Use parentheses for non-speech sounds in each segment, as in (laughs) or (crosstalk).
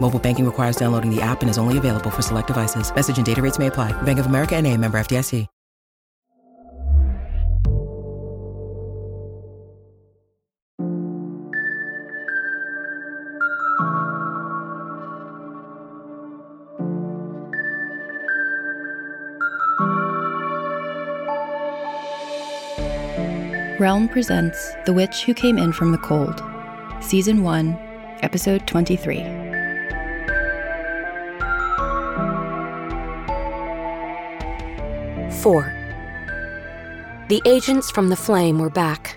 Mobile banking requires downloading the app and is only available for select devices. Message and data rates may apply. Bank of America and a member FDIC. Realm presents The Witch Who Came In From the Cold, Season 1, Episode 23. Four. The agents from the flame were back.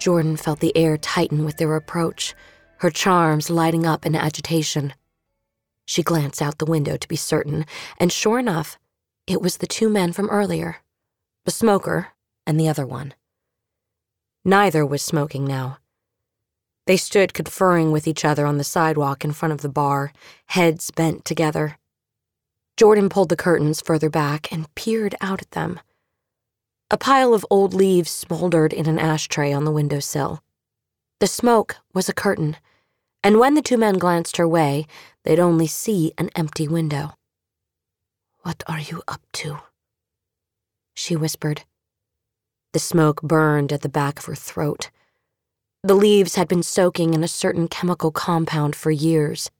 Jordan felt the air tighten with their approach, her charms lighting up in agitation. She glanced out the window to be certain, and sure enough, it was the two men from earlier the smoker and the other one. Neither was smoking now. They stood conferring with each other on the sidewalk in front of the bar, heads bent together. Jordan pulled the curtains further back and peered out at them. A pile of old leaves smoldered in an ashtray on the windowsill. The smoke was a curtain, and when the two men glanced her way, they'd only see an empty window. What are you up to? She whispered. The smoke burned at the back of her throat. The leaves had been soaking in a certain chemical compound for years,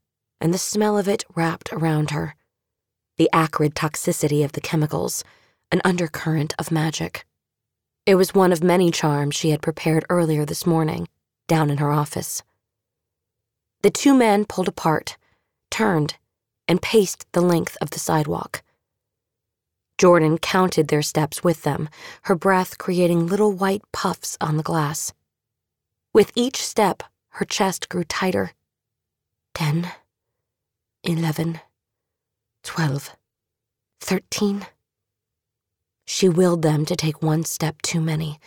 and the smell of it wrapped around her. The acrid toxicity of the chemicals, an undercurrent of magic. It was one of many charms she had prepared earlier this morning, down in her office. The two men pulled apart, turned, and paced the length of the sidewalk. Jordan counted their steps with them, her breath creating little white puffs on the glass. With each step, her chest grew tighter. Ten, eleven, twelve, thirteen. She willed them to take one step too many,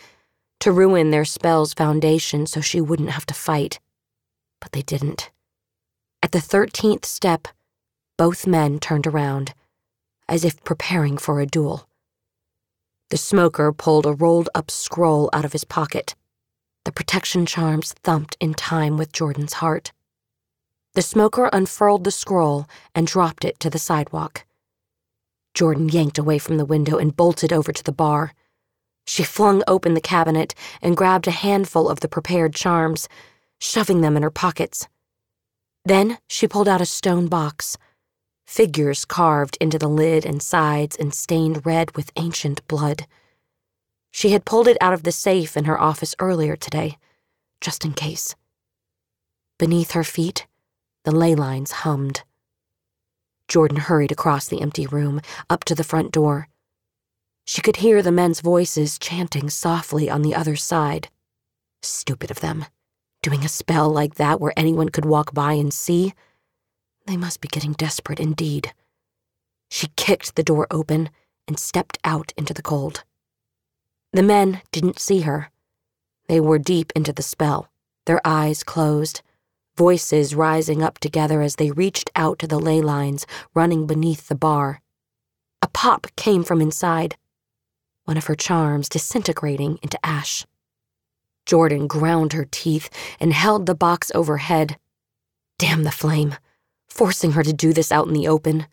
to ruin their spell's foundation so she wouldn't have to fight. But they didn't. At the thirteenth step, both men turned around as if preparing for a duel. The smoker pulled a rolled up scroll out of his pocket. The protection charms thumped in time with Jordan's heart. The smoker unfurled the scroll and dropped it to the sidewalk. Jordan yanked away from the window and bolted over to the bar. She flung open the cabinet and grabbed a handful of the prepared charms, shoving them in her pockets. Then she pulled out a stone box figures carved into the lid and sides and stained red with ancient blood. She had pulled it out of the safe in her office earlier today, just in case. Beneath her feet, the ley lines hummed. Jordan hurried across the empty room, up to the front door. She could hear the men's voices chanting softly on the other side. Stupid of them. Doing a spell like that where anyone could walk by and see. They must be getting desperate indeed. She kicked the door open and stepped out into the cold. The men didn't see her. They were deep into the spell, their eyes closed, voices rising up together as they reached out to the ley lines running beneath the bar. A pop came from inside, one of her charms disintegrating into ash. Jordan ground her teeth and held the box overhead. Damn the flame forcing her to do this out in the open.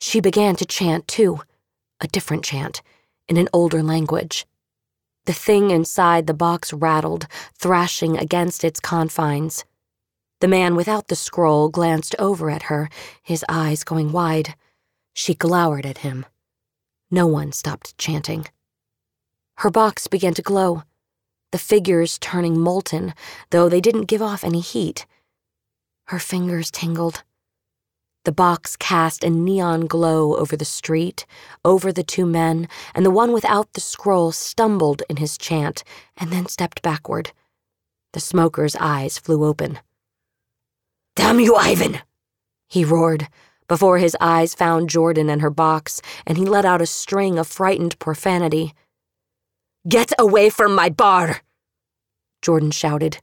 She began to chant, too, a different chant, in an older language. The thing inside the box rattled, thrashing against its confines. The man without the scroll glanced over at her, his eyes going wide. She glowered at him. No one stopped chanting. Her box began to glow. the figures turning molten, though they didn't give off any heat. Her fingers tingled. The box cast a neon glow over the street, over the two men, and the one without the scroll stumbled in his chant and then stepped backward. The smoker's eyes flew open. Damn you, Ivan! He roared, before his eyes found Jordan and her box, and he let out a string of frightened profanity. Get away from my bar! Jordan shouted.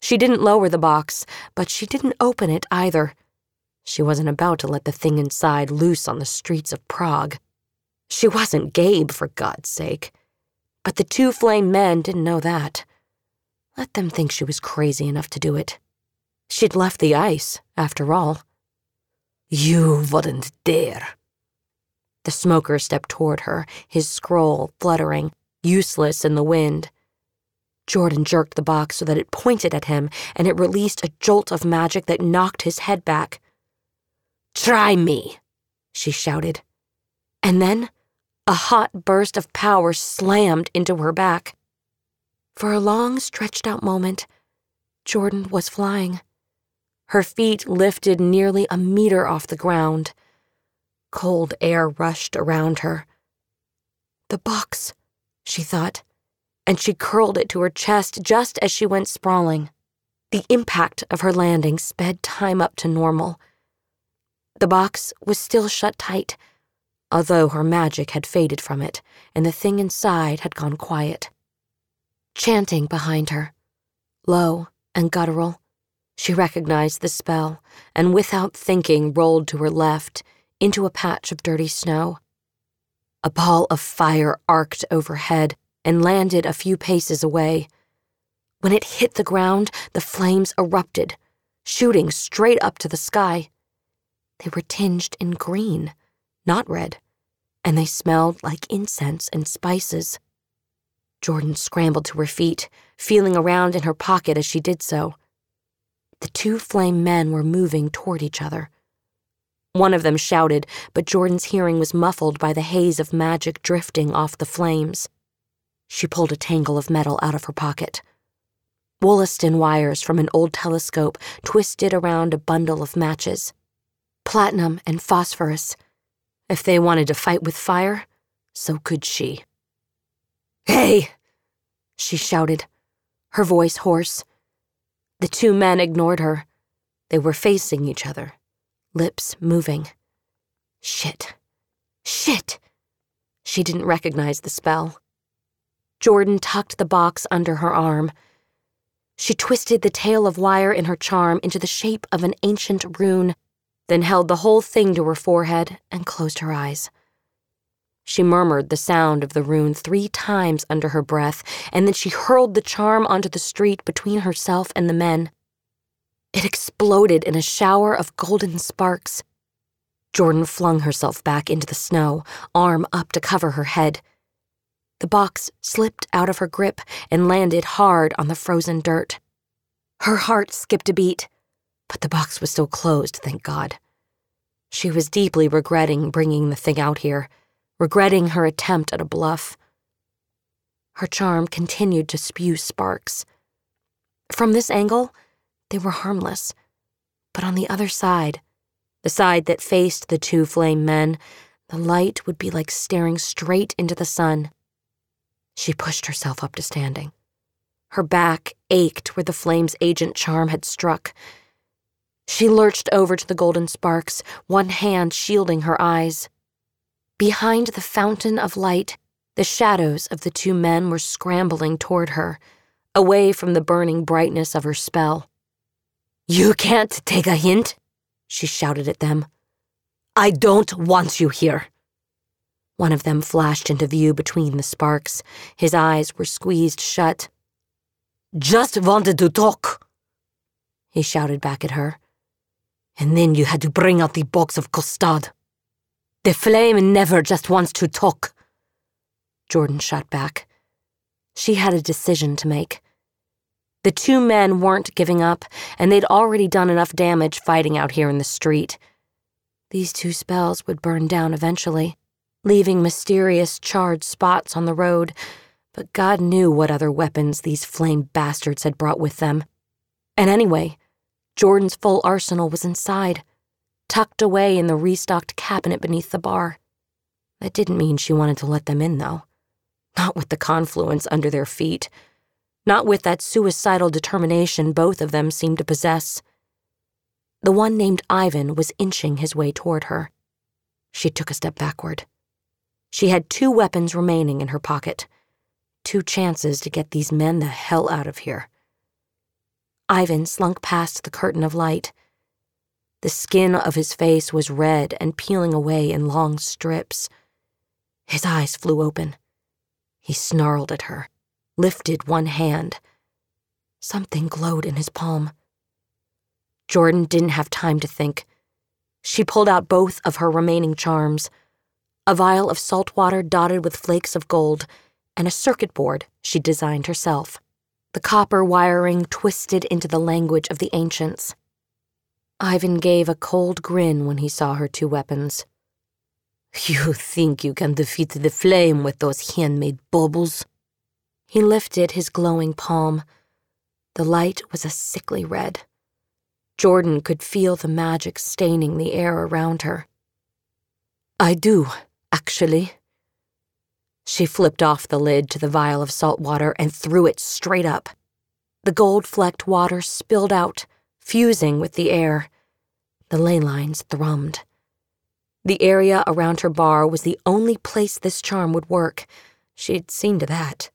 She didn't lower the box, but she didn't open it either. She wasn't about to let the thing inside loose on the streets of Prague. She wasn't Gabe, for God's sake. But the two flame men didn't know that. Let them think she was crazy enough to do it. She'd left the ice, after all. You wouldn't dare. The smoker stepped toward her, his scroll fluttering, useless in the wind. Jordan jerked the box so that it pointed at him, and it released a jolt of magic that knocked his head back. Try me, she shouted. And then a hot burst of power slammed into her back. For a long, stretched out moment, Jordan was flying. Her feet lifted nearly a meter off the ground. Cold air rushed around her. The box, she thought, and she curled it to her chest just as she went sprawling. The impact of her landing sped time up to normal. The box was still shut tight, although her magic had faded from it and the thing inside had gone quiet. Chanting behind her, low and guttural, she recognized the spell and without thinking rolled to her left into a patch of dirty snow. A ball of fire arced overhead and landed a few paces away. When it hit the ground, the flames erupted, shooting straight up to the sky. They were tinged in green, not red, and they smelled like incense and spices. Jordan scrambled to her feet, feeling around in her pocket as she did so. The two flame men were moving toward each other. One of them shouted, but Jordan's hearing was muffled by the haze of magic drifting off the flames. She pulled a tangle of metal out of her pocket. Wollaston wires from an old telescope twisted around a bundle of matches platinum, and phosphorus. If they wanted to fight with fire, so could she. Hey! She shouted, her voice hoarse. The two men ignored her. They were facing each other, lips moving. Shit. Shit! She didn't recognize the spell. Jordan tucked the box under her arm. She twisted the tail of wire in her charm into the shape of an ancient rune then held the whole thing to her forehead and closed her eyes. She murmured the sound of the rune three times under her breath, and then she hurled the charm onto the street between herself and the men. It exploded in a shower of golden sparks. Jordan flung herself back into the snow, arm up to cover her head. The box slipped out of her grip and landed hard on the frozen dirt. Her heart skipped a beat but the box was still closed, thank God. She was deeply regretting bringing the thing out here, regretting her attempt at a bluff. Her charm continued to spew sparks. From this angle, they were harmless. But on the other side, the side that faced the two flame men, the light would be like staring straight into the sun. She pushed herself up to standing. Her back ached where the flame's agent charm had struck, she lurched over to the golden sparks, one hand shielding her eyes. Behind the fountain of light, the shadows of the two men were scrambling toward her, away from the burning brightness of her spell. You can't take a hint, she shouted at them. I don't want you here. One of them flashed into view between the sparks. His eyes were squeezed shut. Just wanted to talk, he shouted back at her. And then you had to bring out the box of custard. The flame never just wants to talk. Jordan shot back. She had a decision to make. The two men weren't giving up, and they'd already done enough damage fighting out here in the street. These two spells would burn down eventually, leaving mysterious charred spots on the road, But God knew what other weapons these flame bastards had brought with them. And anyway, Jordan's full arsenal was inside, tucked away in the restocked cabinet beneath the bar. That didn't mean she wanted to let them in, though. Not with the confluence under their feet. Not with that suicidal determination both of them seemed to possess. The one named Ivan was inching his way toward her. She took a step backward. She had two weapons remaining in her pocket. Two chances to get these men the hell out of here. Ivan slunk past the curtain of light. The skin of his face was red and peeling away in long strips. His eyes flew open. He snarled at her, lifted one hand. Something glowed in his palm. Jordan didn't have time to think. She pulled out both of her remaining charms a vial of salt water dotted with flakes of gold, and a circuit board she designed herself. The copper wiring twisted into the language of the ancients. Ivan gave a cold grin when he saw her two weapons. You think you can defeat the flame with those handmade baubles? He lifted his glowing palm. The light was a sickly red. Jordan could feel the magic staining the air around her. I do, actually. She flipped off the lid to the vial of salt water and threw it straight up. The gold flecked water spilled out, fusing with the air. The ley lines thrummed. The area around her bar was the only place this charm would work. She'd seen to that.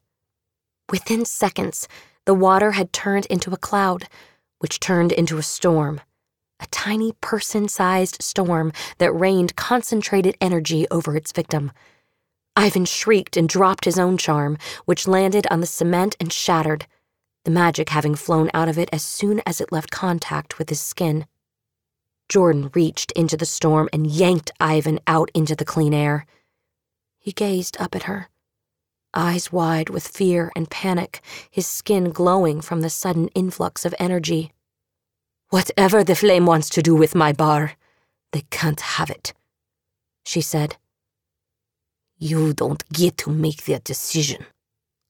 Within seconds, the water had turned into a cloud, which turned into a storm a tiny person sized storm that rained concentrated energy over its victim. Ivan shrieked and dropped his own charm, which landed on the cement and shattered, the magic having flown out of it as soon as it left contact with his skin. Jordan reached into the storm and yanked Ivan out into the clean air. He gazed up at her, eyes wide with fear and panic, his skin glowing from the sudden influx of energy. Whatever the flame wants to do with my bar, they can't have it, she said. You don't get to make that decision,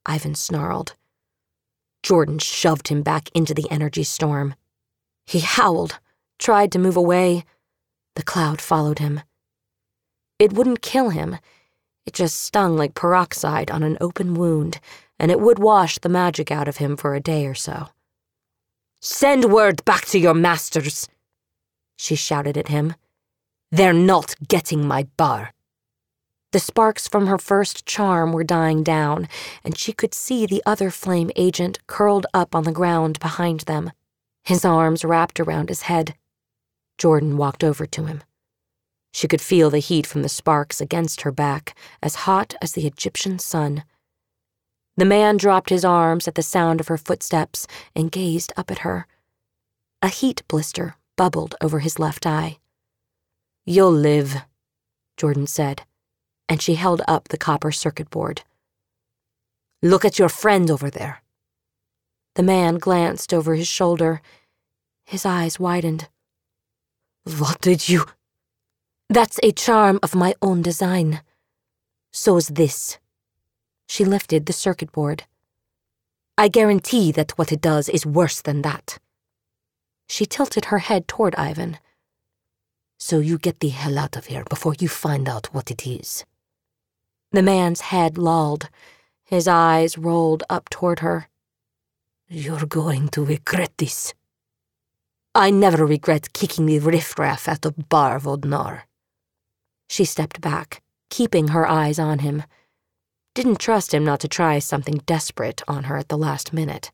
Ivan snarled. Jordan shoved him back into the energy storm. He howled, tried to move away. The cloud followed him. It wouldn't kill him. It just stung like peroxide on an open wound, and it would wash the magic out of him for a day or so. Send word back to your masters, she shouted at him. They're not getting my bar. The sparks from her first charm were dying down, and she could see the other flame agent curled up on the ground behind them, his arms wrapped around his head. Jordan walked over to him. She could feel the heat from the sparks against her back, as hot as the Egyptian sun. The man dropped his arms at the sound of her footsteps and gazed up at her. A heat blister bubbled over his left eye. You'll live, Jordan said, and she held up the copper circuit board. Look at your friend over there. The man glanced over his shoulder. His eyes widened. What did you? That's a charm of my own design. So's this. She lifted the circuit board. I guarantee that what it does is worse than that. She tilted her head toward Ivan. So you get the hell out of here before you find out what it is. The man's head lolled. His eyes rolled up toward her. You're going to regret this. I never regret kicking the riffraff out of Bar Vodnar. She stepped back, keeping her eyes on him didn't trust him not to try something desperate on her at the last minute.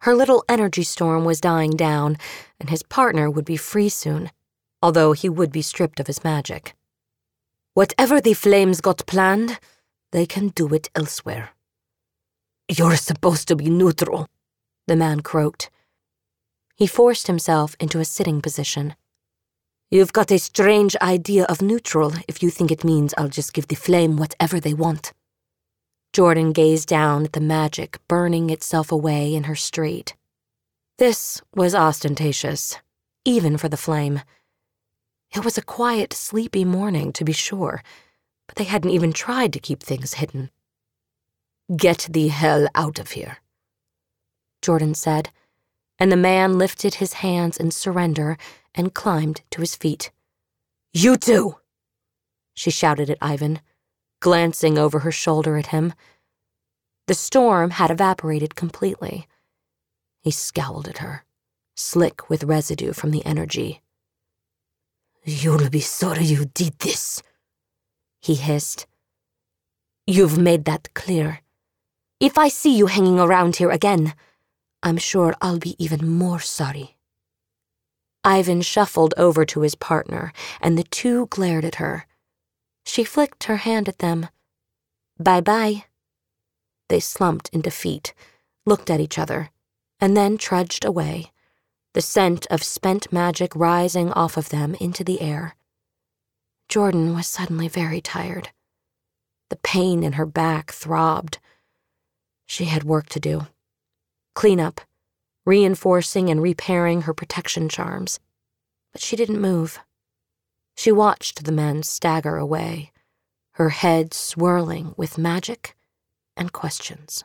Her little energy storm was dying down, and his partner would be free soon, although he would be stripped of his magic. Whatever the flames got planned, they can do it elsewhere. You're supposed to be neutral, the man croaked. He forced himself into a sitting position. You've got a strange idea of neutral if you think it means I'll just give the flame whatever they want. Jordan gazed down at the magic burning itself away in her street. This was ostentatious, even for the flame. It was a quiet, sleepy morning, to be sure, but they hadn't even tried to keep things hidden. Get the hell out of here, Jordan said, and the man lifted his hands in surrender and climbed to his feet. You too, she shouted at Ivan, glancing over her shoulder at him. The storm had evaporated completely. He scowled at her, slick with residue from the energy. You'll be sorry you did this, he hissed. You've made that clear. If I see you hanging around here again, I'm sure I'll be even more sorry. Ivan shuffled over to his partner, and the two glared at her. She flicked her hand at them. Bye bye. They slumped in defeat, looked at each other, and then trudged away, the scent of spent magic rising off of them into the air. Jordan was suddenly very tired. The pain in her back throbbed. She had work to do clean up, reinforcing and repairing her protection charms. But she didn't move. She watched the men stagger away, her head swirling with magic and questions.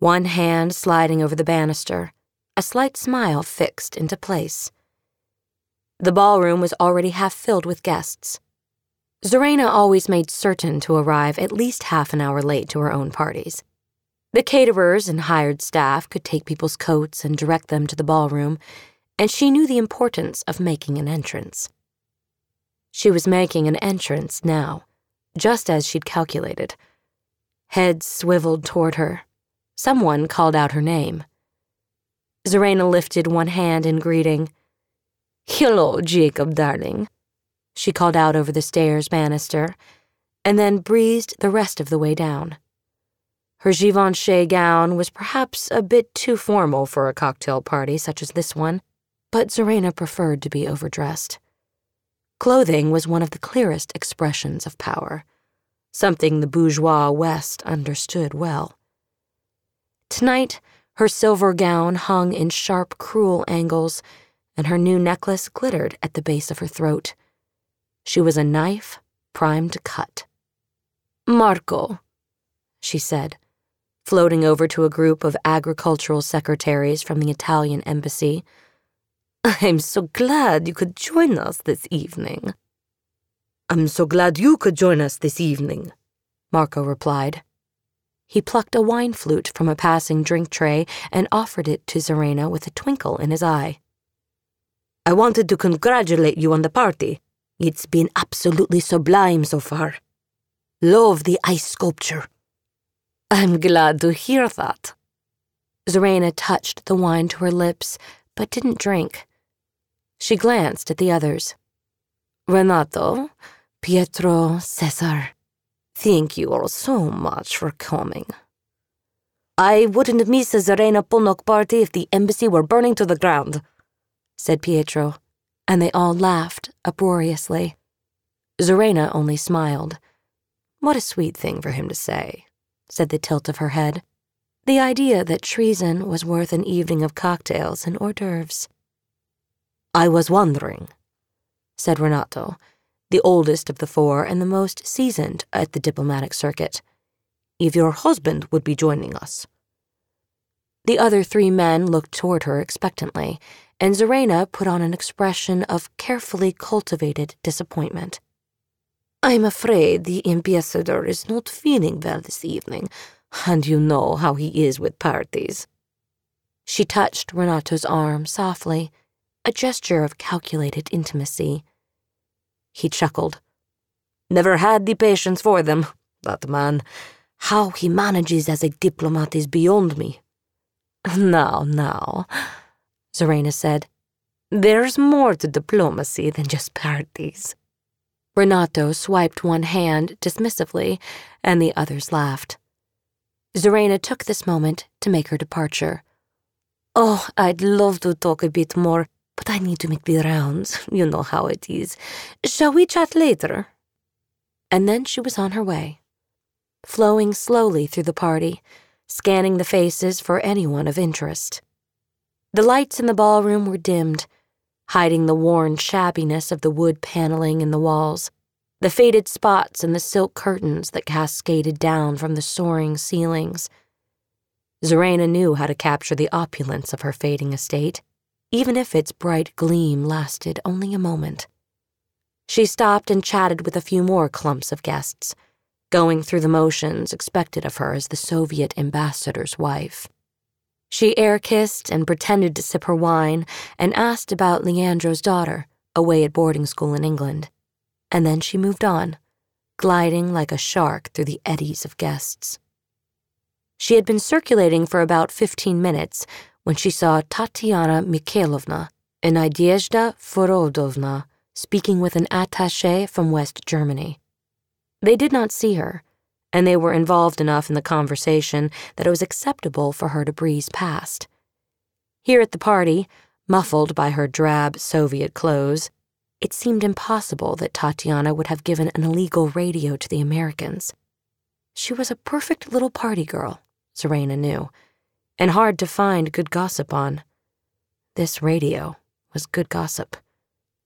one hand sliding over the banister, a slight smile fixed into place. The ballroom was already half filled with guests. Zorena always made certain to arrive at least half an hour late to her own parties. The caterers and hired staff could take people's coats and direct them to the ballroom, and she knew the importance of making an entrance. She was making an entrance now, just as she'd calculated. Heads swiveled toward her. Someone called out her name. Zorena lifted one hand in greeting. Hello, Jacob, darling, she called out over the stairs banister, and then breezed the rest of the way down. Her Givenchy gown was perhaps a bit too formal for a cocktail party such as this one, but Zorena preferred to be overdressed. Clothing was one of the clearest expressions of power, something the bourgeois West understood well. Tonight, her silver gown hung in sharp, cruel angles, and her new necklace glittered at the base of her throat. She was a knife primed to cut. Marco, she said, floating over to a group of agricultural secretaries from the Italian embassy. I'm so glad you could join us this evening. I'm so glad you could join us this evening, Marco replied. He plucked a wine flute from a passing drink tray and offered it to Zarena with a twinkle in his eye. I wanted to congratulate you on the party. It's been absolutely sublime so far. Love the ice sculpture. I'm glad to hear that. Zarena touched the wine to her lips, but didn't drink. She glanced at the others. Renato, Pietro, Cesar, thank you all so much for coming. I wouldn't miss a Zarena Polnock party if the embassy were burning to the ground, said Pietro, and they all laughed uproariously. Zarena only smiled. What a sweet thing for him to say, said the tilt of her head. The idea that treason was worth an evening of cocktails and hors d'oeuvres. I was wondering, said Renato, the oldest of the four and the most seasoned at the diplomatic circuit, if your husband would be joining us. The other three men looked toward her expectantly, and Zarena put on an expression of carefully cultivated disappointment. I'm afraid the ambassador is not feeling well this evening, and you know how he is with parties. She touched Renato's arm softly a gesture of calculated intimacy. He chuckled. Never had the patience for them, that man. How he manages as a diplomat is beyond me. (laughs) Now, now, Zarena said. There's more to diplomacy than just parties. Renato swiped one hand dismissively, and the others laughed. Zarena took this moment to make her departure. Oh, I'd love to talk a bit more, but I need to make the rounds. (laughs) You know how it is. Shall we chat later? And then she was on her way, flowing slowly through the party, scanning the faces for anyone of interest. The lights in the ballroom were dimmed, hiding the worn shabbiness of the wood paneling in the walls, the faded spots in the silk curtains that cascaded down from the soaring ceilings. Zarena knew how to capture the opulence of her fading estate even if its bright gleam lasted only a moment. She stopped and chatted with a few more clumps of guests, going through the motions expected of her as the Soviet ambassador's wife. She air kissed and pretended to sip her wine and asked about Leandro's daughter, away at boarding school in England. And then she moved on, gliding like a shark through the eddies of guests. She had been circulating for about 15 minutes when she saw Tatiana Mikhailovna and Nadezhda Ferodovna speaking with an attaché from West Germany. They did not see her, and they were involved enough in the conversation that it was acceptable for her to breeze past. Here at the party, muffled by her drab Soviet clothes, it seemed impossible that Tatiana would have given an illegal radio to the Americans. She was a perfect little party girl, Serena knew and hard to find good gossip on. This radio was good gossip,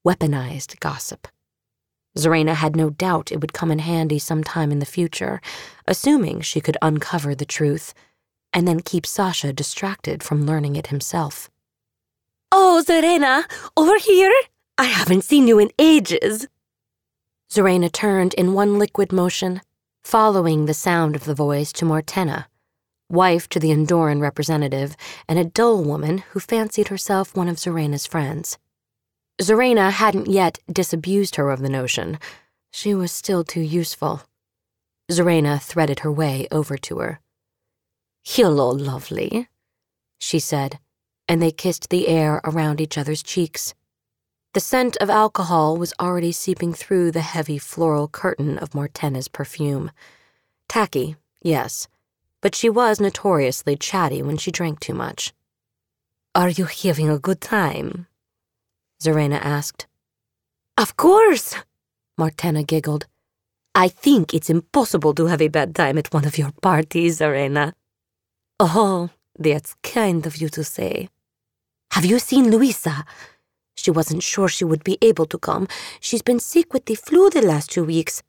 weaponized gossip. Zarena had no doubt it would come in handy sometime in the future, assuming she could uncover the truth and then keep Sasha distracted from learning it himself. Oh, Zarena, over here? I haven't seen you in ages. Zarena turned in one liquid motion, following the sound of the voice to Mortena, wife to the Andorran representative, and a dull woman who fancied herself one of Zarena's friends. Zarena hadn't yet disabused her of the notion. She was still too useful. Zarena threaded her way over to her. Hello, lovely, she said, and they kissed the air around each other's cheeks. The scent of alcohol was already seeping through the heavy floral curtain of Mortena's perfume. Tacky, yes, but she was notoriously chatty when she drank too much. Are you having a good time? Zarena asked. Of course, Mortena giggled. I think it's impossible to have a bad time at one of your parties, Zarena. Oh, that's kind of you to say. Have you seen Luisa? She wasn't sure she would be able to come. She's been sick with the flu the last two weeks.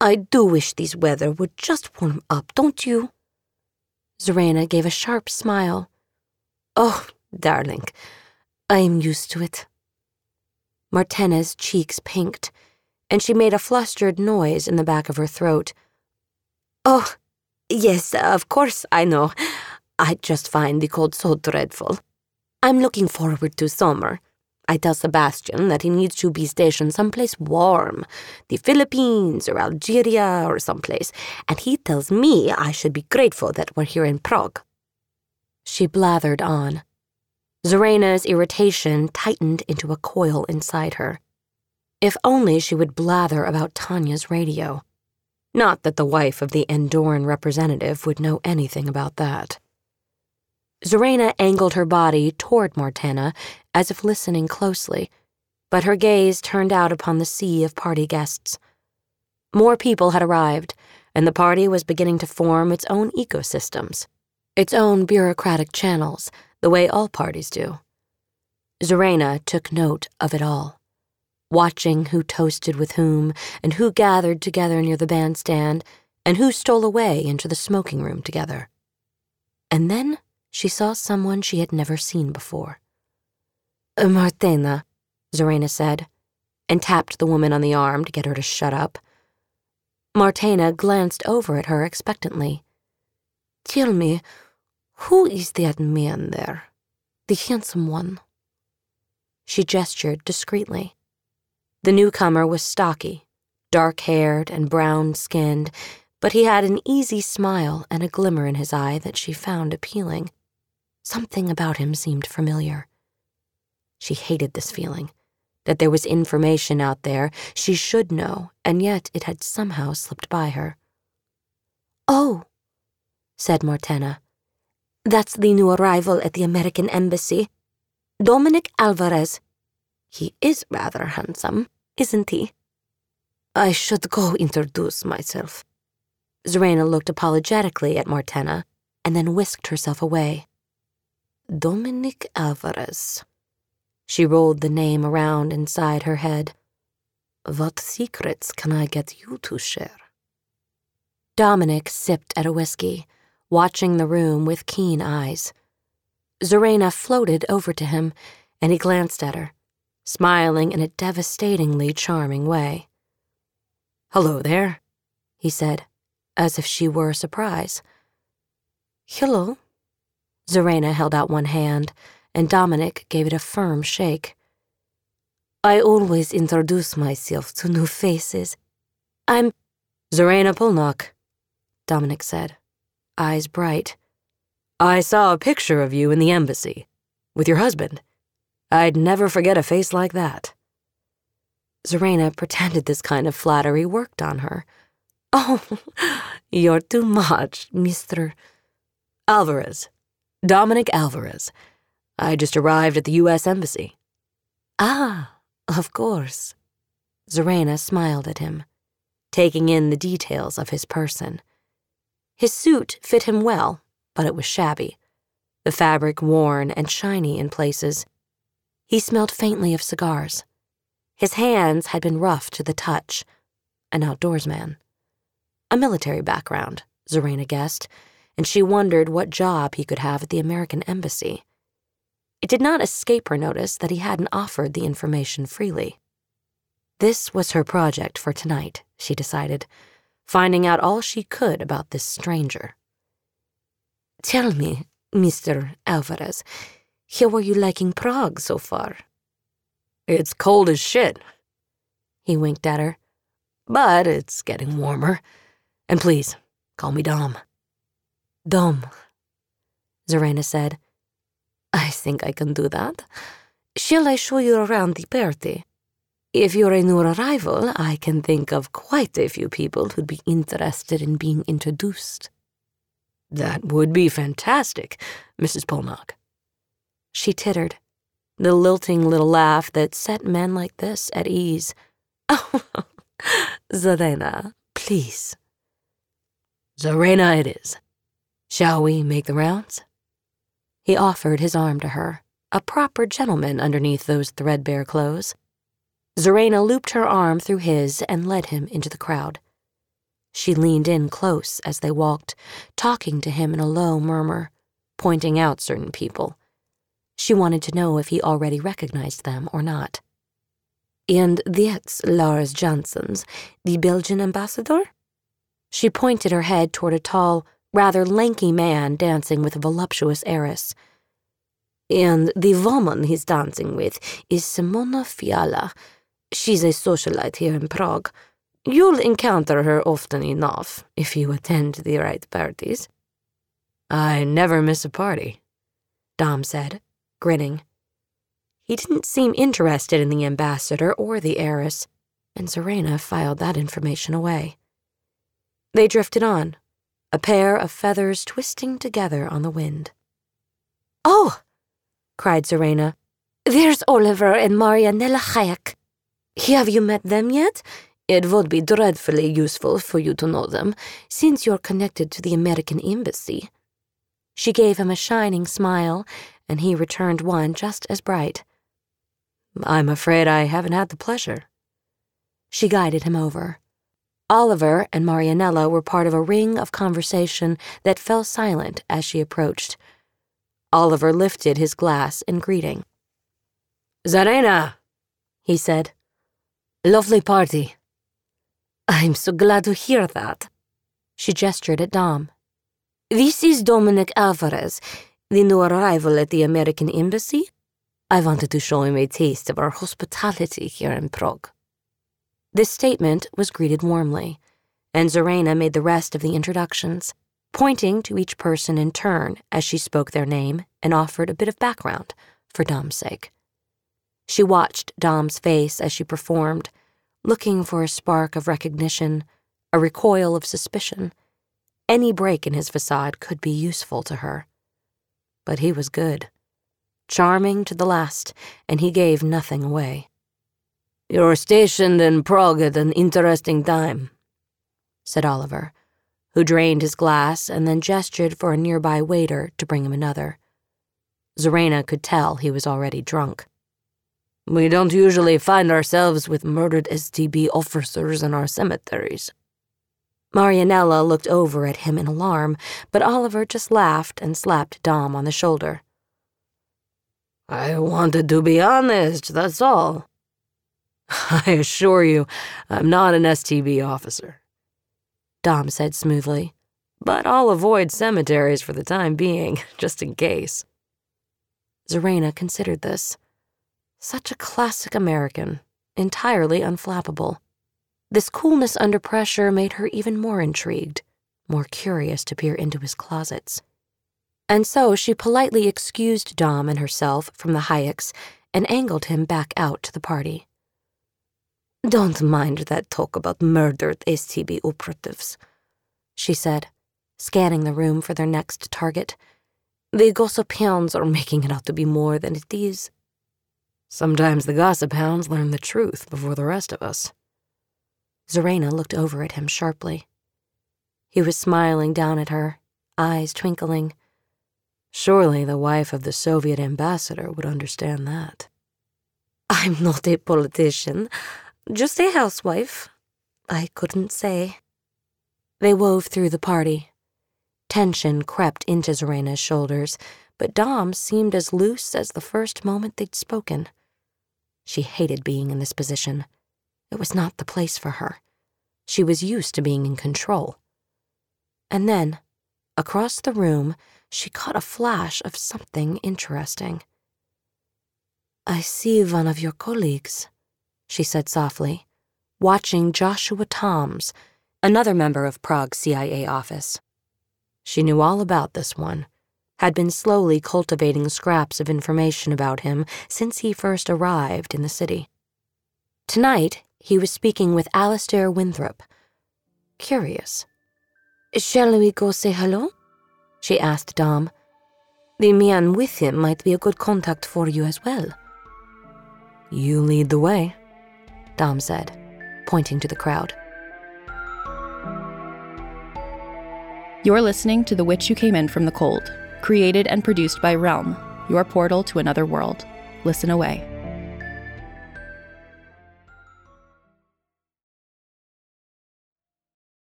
I do wish this weather would just warm up, don't you? Zarena gave a sharp smile. Oh, darling, I am used to it. Mortena's cheeks pinked, and she made a flustered noise in the back of her throat. Oh, Yes, of course, I know. I just find the cold so dreadful. I'm looking forward to summer. I tell Sebastian that he needs to be stationed someplace warm, the Philippines or Algeria or someplace, and he tells me I should be grateful that we're here in Prague. She blathered on. Zorena's irritation tightened into a coil inside her. If only she would blather about Tanya's radio. Not that the wife of the Andorran representative would know anything about that. Zorena angled her body toward Martena as if listening closely, but her gaze turned out upon the sea of party guests. More people had arrived, and the party was beginning to form its own ecosystems, its own bureaucratic channels, the way all parties do. Zorena took note of it all, watching who toasted with whom and who gathered together near the bandstand and who stole away into the smoking room together. And then she saw someone she had never seen before. Martena, Zorena said, and tapped the woman on the arm to get her to shut up. Martina glanced over at her expectantly. Tell me, who is that man there? The handsome one. She gestured discreetly. The newcomer was stocky, dark haired and brown skinned, but he had an easy smile and a glimmer in his eye that she found appealing. Something about him seemed familiar. She hated this feeling that there was information out there she should know, and yet it had somehow slipped by her. Oh, said Martena. That's the new arrival at the American Embassy. Dominic Alvarez. He is rather handsome, isn't he? I should go introduce myself. Zorena looked apologetically at Martena and then whisked herself away. Dominic Alvarez. She rolled the name around inside her head. What secrets can I get you to share? Dominic sipped at a whiskey, watching the room with keen eyes. Zorena floated over to him, and he glanced at her, smiling in a devastatingly charming way. Hello there, he said, as if she were a surprise. Hello, Zorena held out one hand, and Dominic gave it a firm shake. I always introduce myself to new faces. I'm Zorena Polnock, Dominic said, eyes bright. I saw a picture of you in the embassy, with your husband. I'd never forget a face like that. Zorena pretended this kind of flattery worked on her. (laughs) Oh, you're too much, Mr. Alvarez. Dominic Alvarez. I just arrived at the U.S. Embassy. Ah, of course. Zorena smiled at him, taking in the details of his person. His suit fit him well, but it was shabby, the fabric worn and shiny in places. He smelled faintly of cigars. His hands had been rough to the touch, an outdoorsman. A military background, Zorena guessed, and she wondered what job he could have at the American Embassy. It did not escape her notice that he hadn't offered the information freely. This was her project for tonight, she decided, finding out all she could about this stranger. Tell me, Mr. Alvarez, how are you liking Prague so far? It's cold as shit. He winked at her. But it's getting warmer. And please, call me Dom. Dom, Zorena said. I think I can do that. Shall I show you around the party? If you're a new arrival, I can think of quite a few people who'd be interested in being introduced. That would be fantastic, Mrs. Polnock. She tittered, the lilting little laugh that set men like this at ease. (laughs) Oh, Zorena, please. Zorena it is. Shall we make the rounds? He offered his arm to her, a proper gentleman underneath those threadbare clothes. Zorena looped her arm through his and led him into the crowd. She leaned in close as they walked, talking to him in a low murmur, pointing out certain people. She wanted to know if he already recognized them or not. And that's Lars Janssens, the Belgian ambassador? She pointed her head toward a tall, rather lanky man dancing with a voluptuous heiress. And the woman he's dancing with is Simona Fiala. She's a socialite here in Prague. You'll encounter her often enough if you attend the right parties. I never miss a party, Dom said, grinning. He didn't seem interested in the ambassador or the heiress, and Zarena filed that information away. They drifted on, a pair of feathers twisting together on the wind. Oh! cried Zarena. There's Oliver and Marianella Hayek. Have you met them yet? It would be dreadfully useful for you to know them, since you're connected to the American Embassy. She gave him a shining smile, and he returned one just as bright. I'm afraid I haven't had the pleasure. She guided him over. Oliver and Marianella were part of a ring of conversation that fell silent as she approached. Oliver lifted his glass in greeting. Zarena, he said. Lovely party. I'm so glad to hear that. She gestured at Dom. This is Dominic Alvarez, the new arrival at the American Embassy. I wanted to show him a taste of our hospitality here in Prague. This statement was greeted warmly, and Zarena made the rest of the introductions, pointing to each person in turn as she spoke their name and offered a bit of background for Dom's sake. She watched Dom's face as she performed, looking for a spark of recognition, a recoil of suspicion. Any break in his facade could be useful to her. But he was good, charming to the last, and he gave nothing away. You're stationed in Prague at an interesting time, said Oliver, who drained his glass and then gestured for a nearby waiter to bring him another. Zarena could tell he was already drunk. We don't usually find ourselves with murdered STB officers in our cemeteries. Marianella looked over at him in alarm, but Oliver just laughed and slapped Dom on the shoulder. I wanted to be honest, that's all. (laughs) I assure you, I'm not an STB officer. Dom said smoothly. But I'll avoid cemeteries for the time being, (laughs) just in case. Zarena considered this. Such a classic American, entirely unflappable. This coolness under pressure made her even more intrigued, more curious to peer into his closets. And so she politely excused Dom and herself from the Hayeks and angled him back out to the party. Don't mind that talk about murdered STB operatives, she said, scanning the room for their next target. The gossip hounds are making it out to be more than it is. Sometimes the gossip hounds learn the truth before the rest of us. Zarena looked over at him sharply. He was smiling down at her, eyes twinkling. Surely the wife of the Soviet ambassador would understand that. I'm not a politician. Just a housewife. I couldn't say. They wove through the party. Tension crept into Zarena's shoulders, but Dom seemed as loose as the first moment they'd spoken. She hated being in this position. It was not the place for her. She was used to being in control. And then, across the room, she caught a flash of something interesting. I see one of your colleagues, she said softly, watching Joshua Toms, another member of Prague's CIA office. She knew all about this one, had been slowly cultivating scraps of information about him since he first arrived in the city. Tonight, he was speaking with Alastair Winthrop. Curious. Shall we go say hello? She asked Dom. The man with him might be a good contact for you as well. You lead the way. Dom said, pointing to the crowd. You're listening to The Witch Who Came In From the Cold, created and produced by Realm, your portal to another world. Listen away.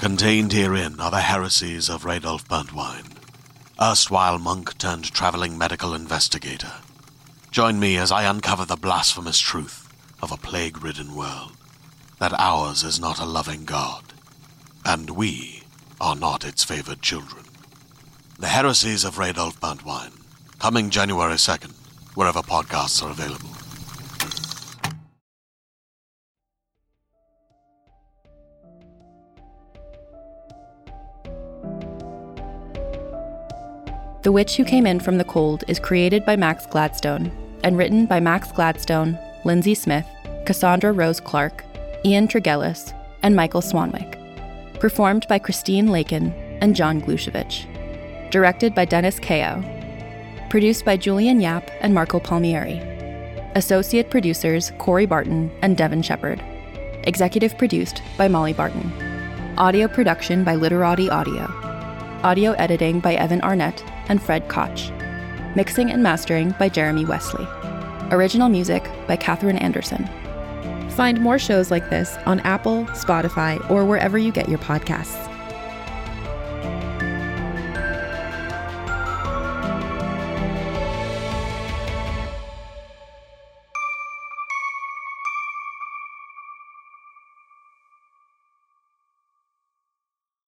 Contained herein are the heresies of Radolf Burntwine, erstwhile monk turned traveling medical investigator. Join me as I uncover the blasphemous truth of a plague ridden world that ours is not a loving God, and we are not its favored children. The Heresies of Radolf Buntwine, coming January 2nd, wherever podcasts are available. The Witch Who Came In From the Cold is created by Max Gladstone and written by Max Gladstone, Lindsey Smith, Cassandra Rose Clarke, Ian Tregillis, and Michael Swanwick. Performed by Christine Lakin and John Glouchevitch. Directed by Dennis Kao. Produced by Julian Yap and Marco Palmieri. Associate producers Corey Barton and Devin Shepard. Executive produced by Molly Barton. Audio production by Literati Audio. Audio editing by Evan Arnett and Fred Koch. Mixing and mastering by Jeremy Wesley. Original music by Katherine Anderson. Find more shows like this on Apple, Spotify, or wherever you get your podcasts.